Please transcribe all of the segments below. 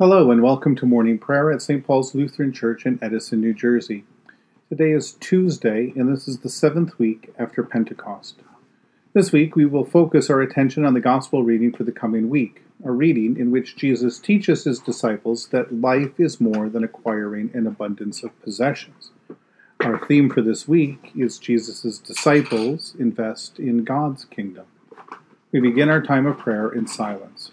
Hello, and welcome to morning prayer at St. Paul's Lutheran Church in Edison, New Jersey. Today is Tuesday, and this is the seventh week after Pentecost. This week, we will focus our attention on the Gospel reading for the coming week, a reading in which Jesus teaches his disciples that life is more than acquiring an abundance of possessions. Our theme for this week is Jesus' disciples invest in God's kingdom. We begin our time of prayer in silence.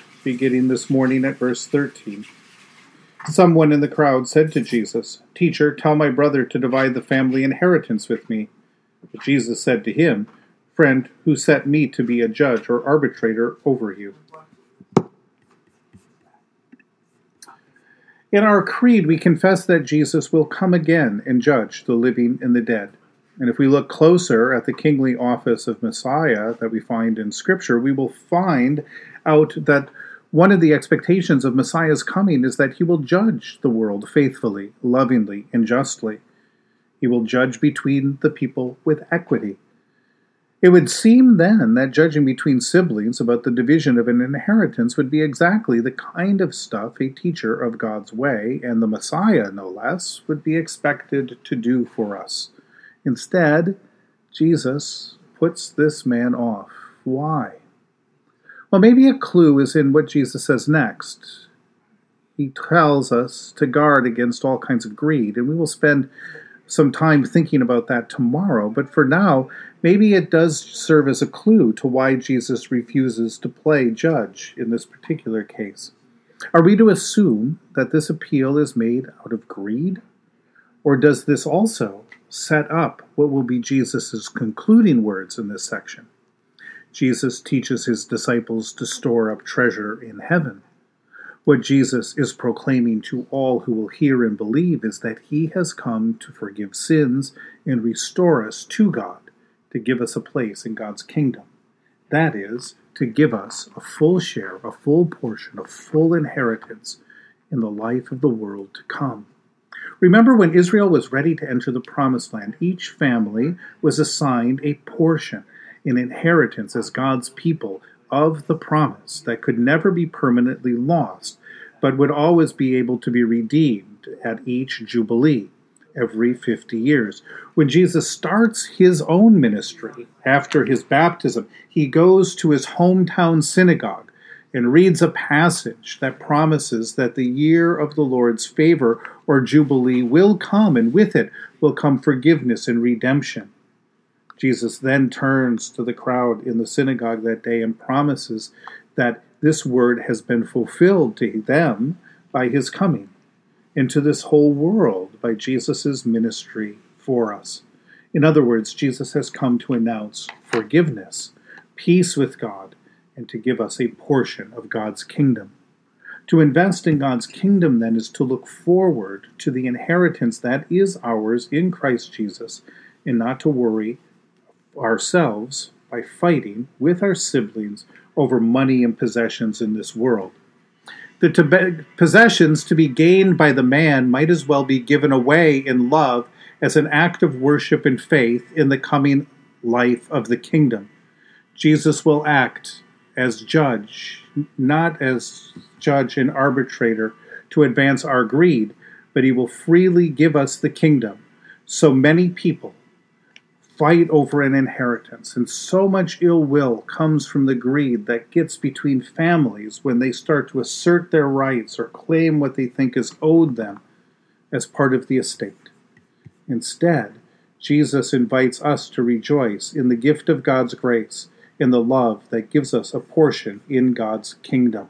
beginning this morning at verse 13. Someone in the crowd said to Jesus, Teacher, tell my brother to divide the family inheritance with me. But Jesus said to him, Friend, who set me to be a judge or arbitrator over you? In our creed, we confess that Jesus will come again and judge the living and the dead. And if we look closer at the kingly office of Messiah that we find in Scripture, we will find out that one of the expectations of Messiah's coming is that he will judge the world faithfully, lovingly, and justly. He will judge between the people with equity. It would seem then that judging between siblings about the division of an inheritance would be exactly the kind of stuff a teacher of God's way, and the Messiah no less, would be expected to do for us. Instead, Jesus puts this man off. Why? Well, maybe a clue is in what Jesus says next. He tells us to guard against all kinds of greed, and we will spend some time thinking about that tomorrow. But for now, maybe it does serve as a clue to why Jesus refuses to play judge in this particular case. Are we to assume that this appeal is made out of greed? Or does this also set up what will be Jesus' concluding words in this section? Jesus teaches his disciples to store up treasure in heaven. What Jesus is proclaiming to all who will hear and believe is that he has come to forgive sins and restore us to God, to give us a place in God's kingdom. That is, to give us a full share, a full portion, a full inheritance in the life of the world to come. Remember when Israel was ready to enter the promised land, each family was assigned a portion an inheritance as God's people of the promise that could never be permanently lost, but would always be able to be redeemed at each Jubilee every 50 years. When Jesus starts his own ministry after his baptism, he goes to his hometown synagogue and reads a passage that promises that the year of the Lord's favor or Jubilee will come, and with it will come forgiveness and redemption. Jesus then turns to the crowd in the synagogue that day and promises that this word has been fulfilled to them by his coming into this whole world by Jesus' ministry for us. In other words, Jesus has come to announce forgiveness, peace with God, and to give us a portion of God's kingdom. To invest in God's kingdom, then, is to look forward to the inheritance that is ours in Christ Jesus, and not to worry ourselves by fighting with our siblings over money and possessions in this world. The to possessions to be gained by the man might as well be given away in love as an act of worship and faith in the coming life of the kingdom. Jesus will act as judge, not as judge and arbitrator to advance our greed, but he will freely give us the kingdom. So many people fight over an inheritance, and so much ill will comes from the greed that gets between families when they start to assert their rights or claim what they think is owed them as part of the estate. Instead, Jesus invites us to rejoice in the gift of God's grace, in the love that gives us a portion in God's kingdom.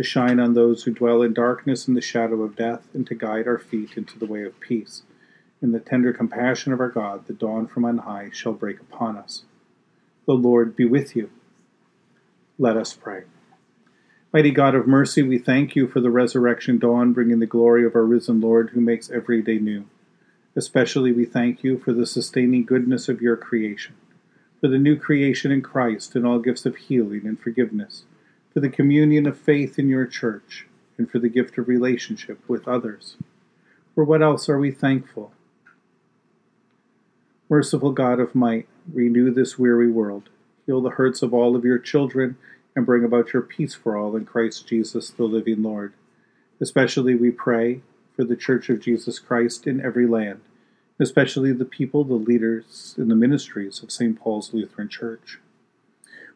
to shine on those who dwell in darkness and the shadow of death, and to guide our feet into the way of peace. In the tender compassion of our God, the dawn from on high shall break upon us. The Lord be with you. Let us pray. Mighty God of mercy, we thank you for the resurrection dawn, bringing the glory of our risen Lord who makes every day new. Especially we thank you for the sustaining goodness of your creation, for the new creation in Christ and all gifts of healing and forgiveness for the communion of faith in your church, and for the gift of relationship with others. For what else are we thankful? Merciful God of might, renew this weary world, heal the hurts of all of your children, and bring about your peace for all in Christ Jesus, the living Lord. Especially we pray for the Church of Jesus Christ in every land, especially the people, the leaders, and the ministries of St. Paul's Lutheran Church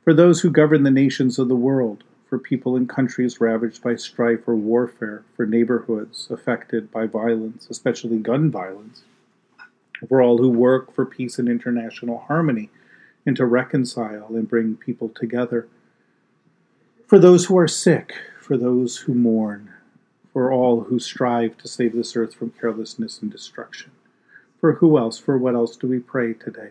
for those who govern the nations of the world, for people in countries ravaged by strife or warfare, for neighborhoods affected by violence, especially gun violence, for all who work for peace and international harmony and to reconcile and bring people together, for those who are sick, for those who mourn, for all who strive to save this earth from carelessness and destruction. For who else, for what else do we pray today?